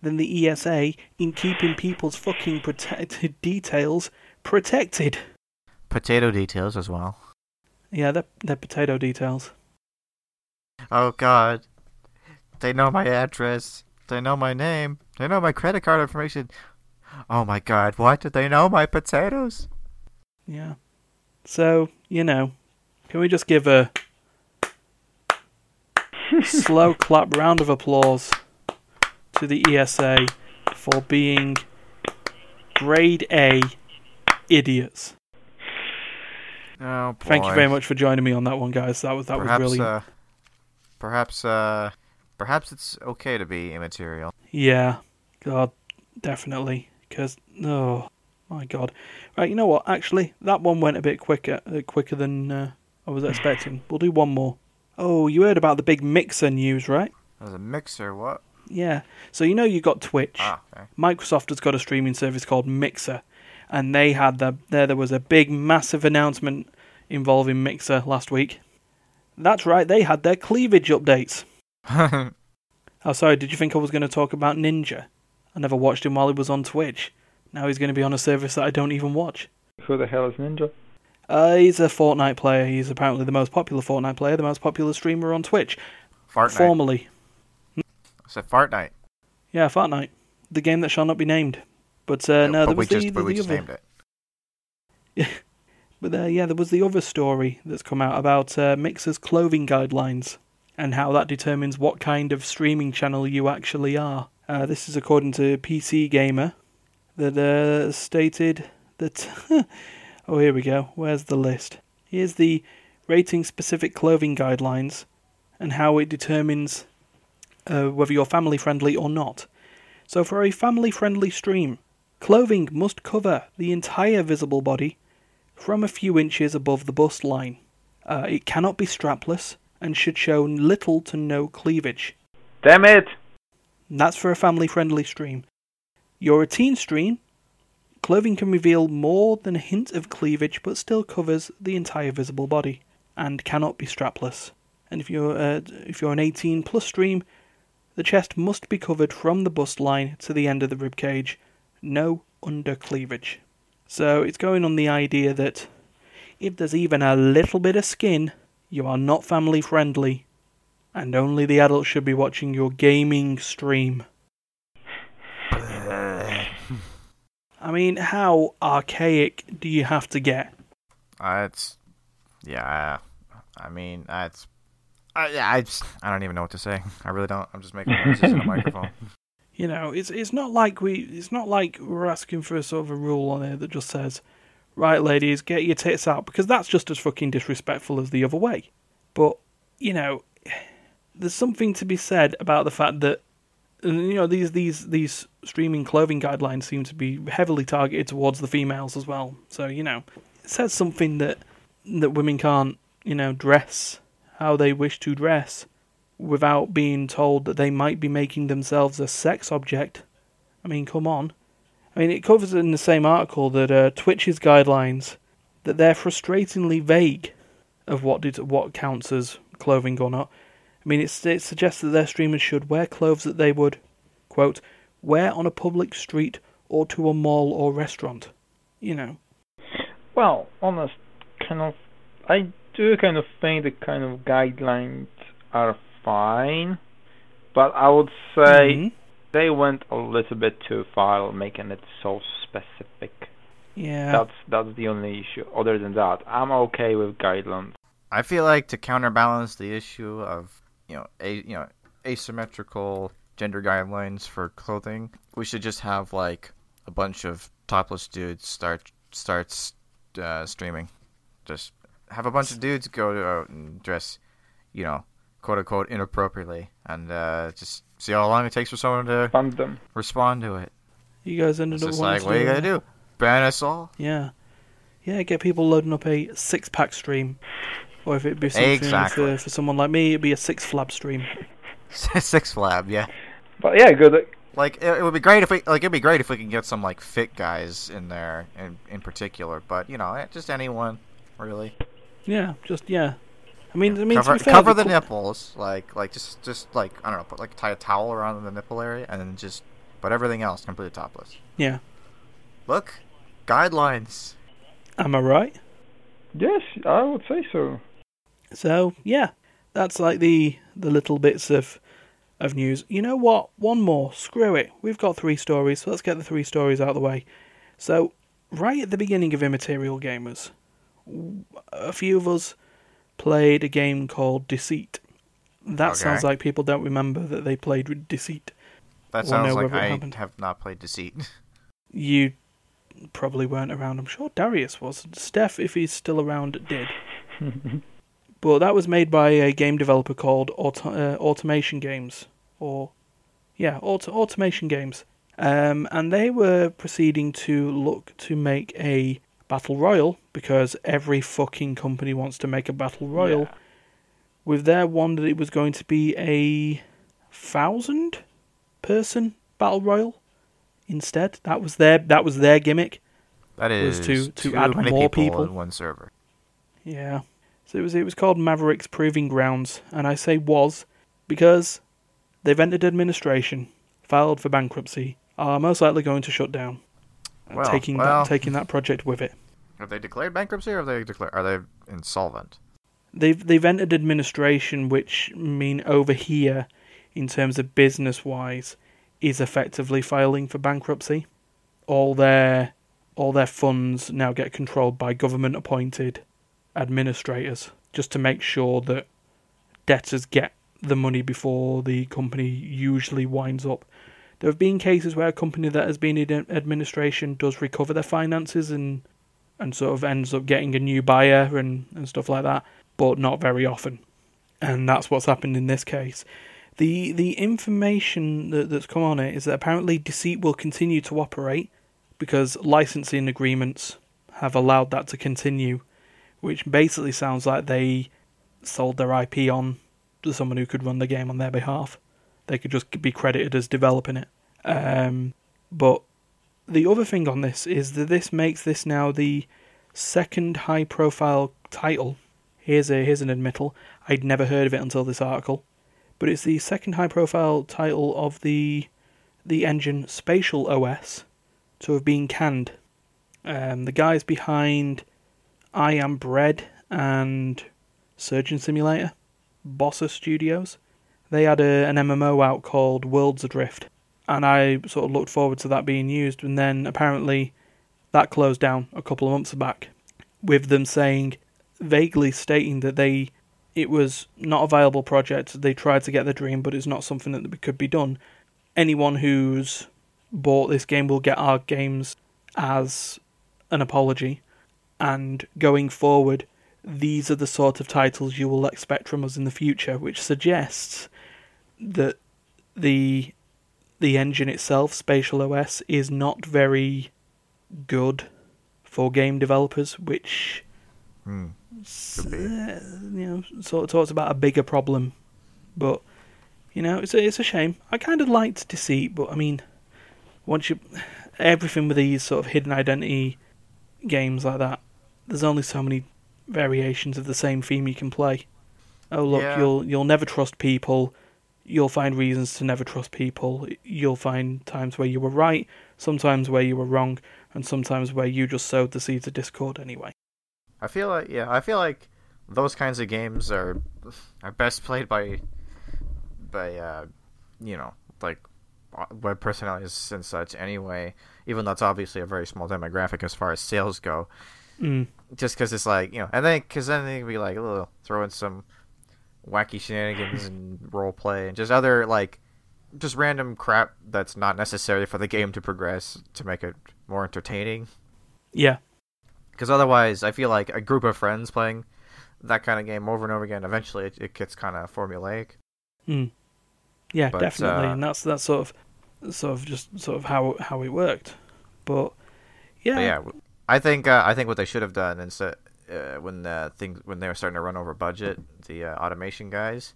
than the ESA in keeping people's fucking protected details protected. Potato details as well. Yeah, they're, they're potato details. Oh god. They know my address. They know my name. They know my credit card information. Oh my god, what? Did they know my potatoes? Yeah. So, you know, can we just give a slow clap round of applause to the ESA for being grade A idiots. Oh boy. Thank you very much for joining me on that one, guys. That was that perhaps, was really uh, perhaps, uh, perhaps it's okay to be immaterial. yeah. God, definitely. Because oh my God. Right, you know what? Actually, that one went a bit quicker, uh, quicker than uh, I was expecting. We'll do one more. Oh, you heard about the big Mixer news, right? There's a mixer, what? Yeah. So you know you got Twitch. Ah, okay. Microsoft has got a streaming service called Mixer, and they had the there there was a big massive announcement involving Mixer last week. That's right, they had their cleavage updates. Oh, sorry, did you think I was going to talk about Ninja? I never watched him while he was on Twitch. Now he's going to be on a service that I don't even watch. Who the hell is Ninja? Uh, he's a Fortnite player. He's apparently the most popular Fortnite player, the most popular streamer on Twitch. Fortnite. Formerly. I said Fortnite. Yeah, Fortnite. The game that shall not be named. But uh, Yeah, no, but there we was the, just, the, but we the just other. named it. But uh, yeah, there was the other story that's come out about uh, Mixer's clothing guidelines and how that determines what kind of streaming channel you actually are. Uh, this is according to PC Gamer, that uh, stated that. oh, here we go. Where's the list? Here's the rating specific clothing guidelines and how it determines uh, whether you're family friendly or not. So, for a family friendly stream, clothing must cover the entire visible body from a few inches above the bust line. Uh, it cannot be strapless and should show little to no cleavage. Damn it! And that's for a family friendly stream. A teen stream. Clothing can reveal more than a hint of cleavage but still covers the entire visible body and cannot be strapless. And if you're uh, if you're an 18 plus stream, the chest must be covered from the bust line to the end of the rib cage. No under cleavage. So it's going on the idea that if there's even a little bit of skin, you are not family friendly, and only the adults should be watching your gaming stream. I mean, how archaic do you have to get? Uh, it's yeah. I mean, it's I I just I don't even know what to say. I really don't. I'm just making noises in a microphone. You know, it's it's not like we it's not like we're asking for a sort of a rule on there that just says, right, ladies, get your tits out because that's just as fucking disrespectful as the other way. But you know, there's something to be said about the fact that you know these these these streaming clothing guidelines seem to be heavily targeted towards the females as well. So you know, it says something that that women can't you know dress how they wish to dress without being told that they might be making themselves a sex object. I mean, come on. I mean, it covers in the same article that uh, Twitch's guidelines that they're frustratingly vague of what did, what counts as clothing or not. I mean, it, it suggests that their streamers should wear clothes that they would, quote, wear on a public street or to a mall or restaurant. You know. Well, honest, kind of, I do kind of think the kind of guidelines are fine, but I would say Mhm. they went a little bit too far, making it so specific. Yeah. That's that's the only issue. Other than that, I'm okay with guidelines. I feel like to counterbalance the issue of you know a you know asymmetrical gender guidelines for clothing, we should just have like a bunch of topless dudes start starts uh, streaming. Just have a bunch of dudes go out and dress, you know, quote unquote inappropriately, and uh, just see how long it takes for someone to Fund them. respond to it. You guys ended It's up just like, what are you gonna do? Ban us all? Yeah. Yeah, get people loading up a six pack stream. Or if it'd be something Exactly. for, for someone like me, it'd be a six flab stream. Six Flab, yeah. But yeah, good. Like it, it would be great if we like it'd be great if we can get some like fit guys in there in in particular, but you know, eh, just anyone really. Yeah, just yeah. I mean, I mean, cover to be fair, cover the co- nipples, like like just just like I don't know, put like tie a towel around the nipple area, and then just but everything else completely topless. Yeah, Look, guidelines. am I right? Yes, I would say so. So yeah, that's like the the little bits of of news. You know what? One more. Screw it. We've got three stories. So let's get the three stories out of the way. So right at the beginning of Immaterial Gamers, a few of us played a game called Deceit. That Okay. sounds like people don't remember that they played with Deceit. That sounds like I happened. have not played Deceit. You probably weren't around. I'm sure Dariusz was. Steph, if he's still around, did. But that was made by a game developer called Auto- uh, Automation Games, or yeah, Auto- Automation Games, um, and they were proceeding to look to make a battle royal because every fucking company wants to make a battle royal. Yeah. With their one that it was going to be a thousand person battle royal instead. That was their that was their gimmick. That is Was to- to add more people, people. in one server. Yeah. So it was it was called Mavericks Proving Grounds, and I say was because they've entered administration, filed for bankruptcy, are most likely going to shut down, Well, taking well. that taking that project with it. Have they declared bankruptcy, or have they declared are they insolvent? They've they've entered administration, which mean over here, in terms of business wise, is effectively filing for bankruptcy. All their all their funds now get controlled by government appointed administrators, just to make sure that debtors get the money before the company usually winds up. There have been cases where a company that has been in administration does recover their finances and and sort of ends up getting a new buyer and, and stuff like that but not very often. And that's what's happened in this case. The the information that, that's come on it is that apparently Deceit will continue to operate because licensing agreements have allowed that to continue, which basically sounds like they sold their IP on to someone who could run the game on their behalf. They could just be credited as developing it. Um, but the other thing on this is that this makes this now the second high profile title Here's a here's an admittal. I'd never heard of it until this article, but it's the second high-profile title of the the engine Spatial OS to have been canned. Um, the guys behind I Am Bread and Surgeon Simulator, Bossa Studios, they had a, an MMO out called Worlds Adrift, and I sort of looked forward to that being used, and then apparently that closed down a couple of months back, with them saying vaguely stating that they it was not a viable project. They tried to get the dream, but it's not something that could be done. Anyone who's bought this game will get our games as an apology, and going forward, these are the sort of titles you will expect from us in the future, which suggests that the the engine itself, Spatial OS, is not very good for game developers, which be. uh, you know, sort of talks about a bigger problem, but you know, it's a, it's a shame. I kind of liked Deceit, but I mean, once you everything with these sort of hidden identity games like that, there's only so many variations of the same theme you can play. Oh look, Yeah. you'll you'll never trust people. You'll find reasons to never trust people. You'll find times where you were right, sometimes where you were wrong, and sometimes where you just sowed the seeds of discord anyway. I feel like yeah, I feel like those kinds of games are are best played by by uh, you know like uh, web personalities and such anyway. Even though it's obviously a very small demographic as far as sales go, Mm. just because it's like you know, and then because then they can be like a little throw in some wacky shenanigans and role play and just other like just random crap that's not necessary for the game to progress to make it more entertaining. Yeah, Because otherwise, I feel like a group of friends playing that kind of game over and over again, eventually it, it gets kind of formulaic. Mm. Yeah, But, definitely, uh, and that's that's sort of sort of just sort of how how it worked. But yeah, But yeah, I think uh, I think what they should have done instead uh, when uh, things when they were starting to run over budget, the uh, automation guys,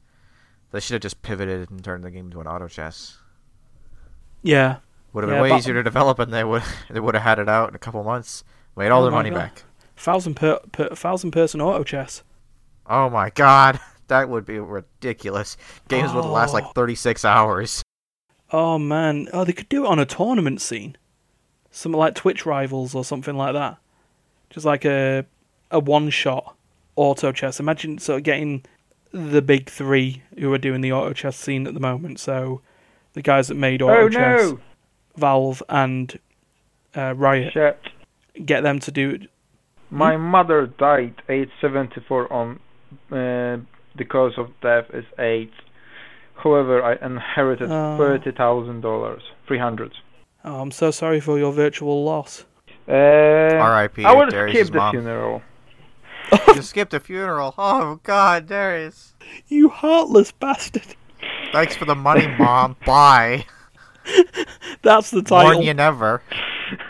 they should have just pivoted and turned the game into an auto chess. yeah, Would have been way but- easier to develop, and they would they would have had it out in a couple months, made all Oh their money God. back. thousand per, per thousand person auto chess. Oh my god, that would be ridiculous. Games would last Oh. like thirty six hours. Oh man, oh they could do it on a tournament scene, something like Twitch Rivals or something like that. Just like a a one shot auto chess. Imagine sort of getting the big three who are doing the auto chess scene at the moment. So the guys that made auto Oh chess, no! Valve and uh, Riot, Shit. get them to do it. My mother died age 74 on uh, the cause of death is AIDS. However, I inherited Oh. thirty thousand dollars, three hundred. Oh, I'm so sorry for your virtual loss. Uh, R.I.P. I will Dariusz' skip the mom. funeral. you skipped a funeral. Oh god, Dariusz. You heartless bastard. Thanks for the money, mom. Bye. That's the Warn title. you never.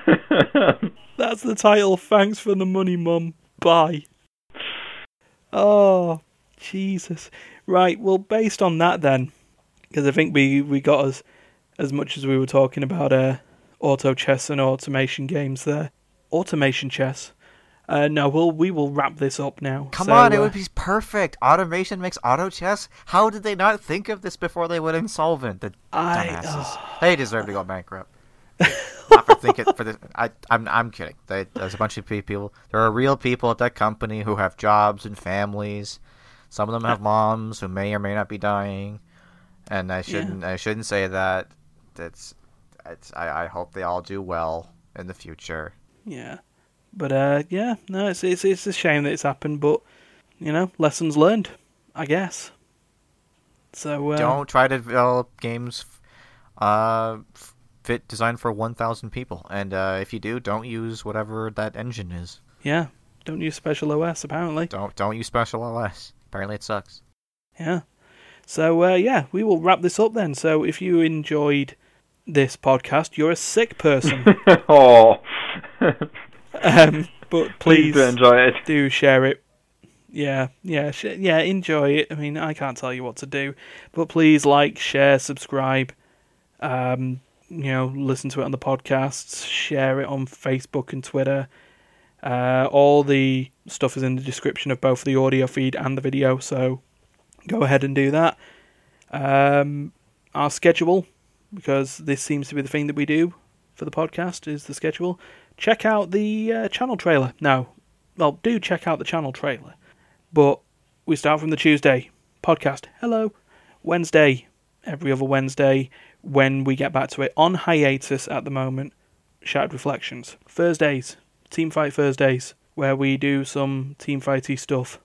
That's the title. Thanks for the money, mum. Bye. Oh, Jesus. Right. Well, based on that, then, because I think we we got as as much as we were talking about uh, auto chess and automation games there. Automation chess. Uh, no, we'll we will wrap this up now. Come So, on, it uh, would be perfect. Automation makes auto chess. How did they not think of this before they went insolvent? The I- dumbasses. They deserve to go bankrupt. not for thinking for this. I, I'm I'm kidding. They, there's a bunch of people. There are real people at that company who have jobs and families. Some of them have moms who may or may not be dying, and I shouldn't I shouldn't say that. That's it's, I I hope they all do well in the future. Yeah, but uh, yeah, no, it's it's it's a shame that it's happened, but you know, lessons learned, I guess. So uh, Don't try to develop games uh, fit designed for 1,000 people. And uh, if you do, don't use whatever that engine is. yeah, don't use special OS apparently. Don't don't use Special OS. Apparently, it sucks. Yeah. So uh, yeah, we will wrap this up then. So if you enjoyed this podcast, you're a sick person. oh. um, but please do enjoy it. do share it. Yeah, yeah, sh- yeah. Enjoy it. I mean, I can't tell you what to do, but please like, share, subscribe. Um, you know, listen to it on the podcasts. Share it on Facebook and Twitter. Uh, all the stuff is in the description of both the audio feed and the video, so go ahead and do that. Um, our schedule, because this seems to be the thing that we do for the podcast, is the schedule. Check out the uh, channel trailer. No, well, do check out the channel trailer. But we start from the Tuesday podcast. Hello. Wednesday, every other Wednesday, when we get back to it. On hiatus at the moment, Shattered Reflections. Thursdays, Team Fight Thursdays, where we do some team fighty stuff.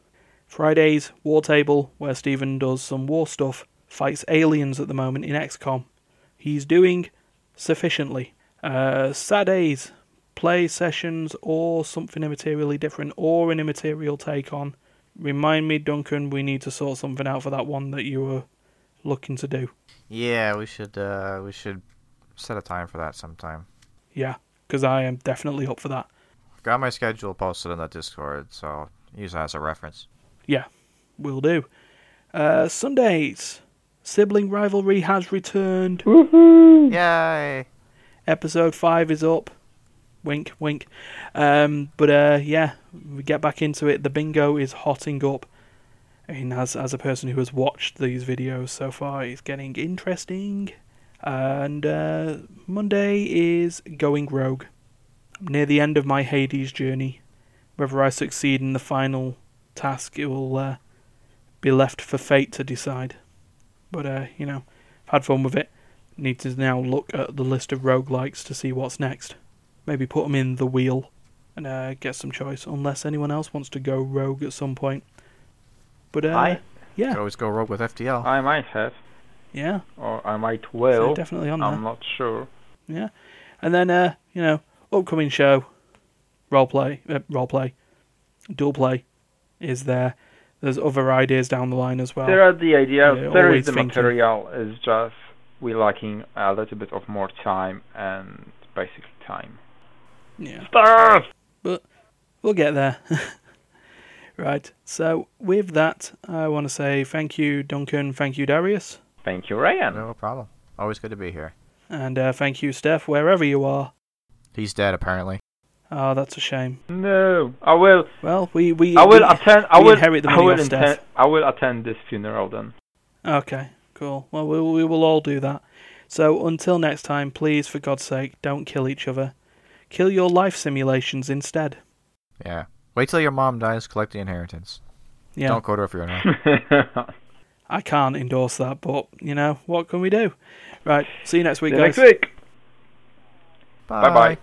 Fridays, War Table, where Stephen does some war stuff. Fights aliens at the moment in XCOM. He's doing sufficiently. Uh, Saturdays, play sessions or something immaterially different or an immaterial take on. Remind me, Duncan, we need to sort something out for that one that you were looking to do. Yeah, we should uh, we should set a time for that sometime. Yeah, because I am definitely up for that. Got my schedule posted on the Discord, so Use that as a reference. Yeah, will do. Uh, Sundays. Sibling rivalry has returned. Woohoo! Yay! Episode 5 is up. Wink, wink. Um, but uh, yeah, we get back into it. The bingo is hotting up. I mean, as, as a person who has watched these videos so far, it's getting interesting. And uh, Monday is going rogue. I'm near the end of my Hades journey. Whether I succeed in the final task, it will uh, be left for fate to decide. But, uh, you know, I've had fun with it. Need to now look at the list of roguelikes to see what's next. Maybe put them in the wheel and uh, get some choice, unless anyone else wants to go rogue at some point. But, uh, I yeah, Could always go rogue with FTL. I might have, yeah, or I might so definitely on there. I'm not sure. Yeah, and then uh, you know, upcoming show, roleplay, uh, roleplay, dual play, is there. There's other ideas down the line as well. there are the idea. yeah, there always the thinking. material. Is just we're lacking a little bit of more time and basically time. Yeah, But we'll get there. right. So with that, I want to say thank you, Duncan. Thank you, Dariusz, Thank you, Ryan. No problem. Always good to be here. and uh, thank you, Steph, wherever you are. He's dead, apparently. Oh, that's a shame. No, I will. Well, we we I will we- attend. I we will. inherit the I money will off attend. I will attend this funeral then. Okay, cool. Well, we, we will all do that. So until next time, please, for God's sake, don't kill each other. Kill your life simulations instead. Yeah. Wait till your mom dies, collect the inheritance. Yeah, Don't go to her funeral. I can't endorse that, but you know what can we do? Right. See you next week, See you guys. next week. Bye Bye bye.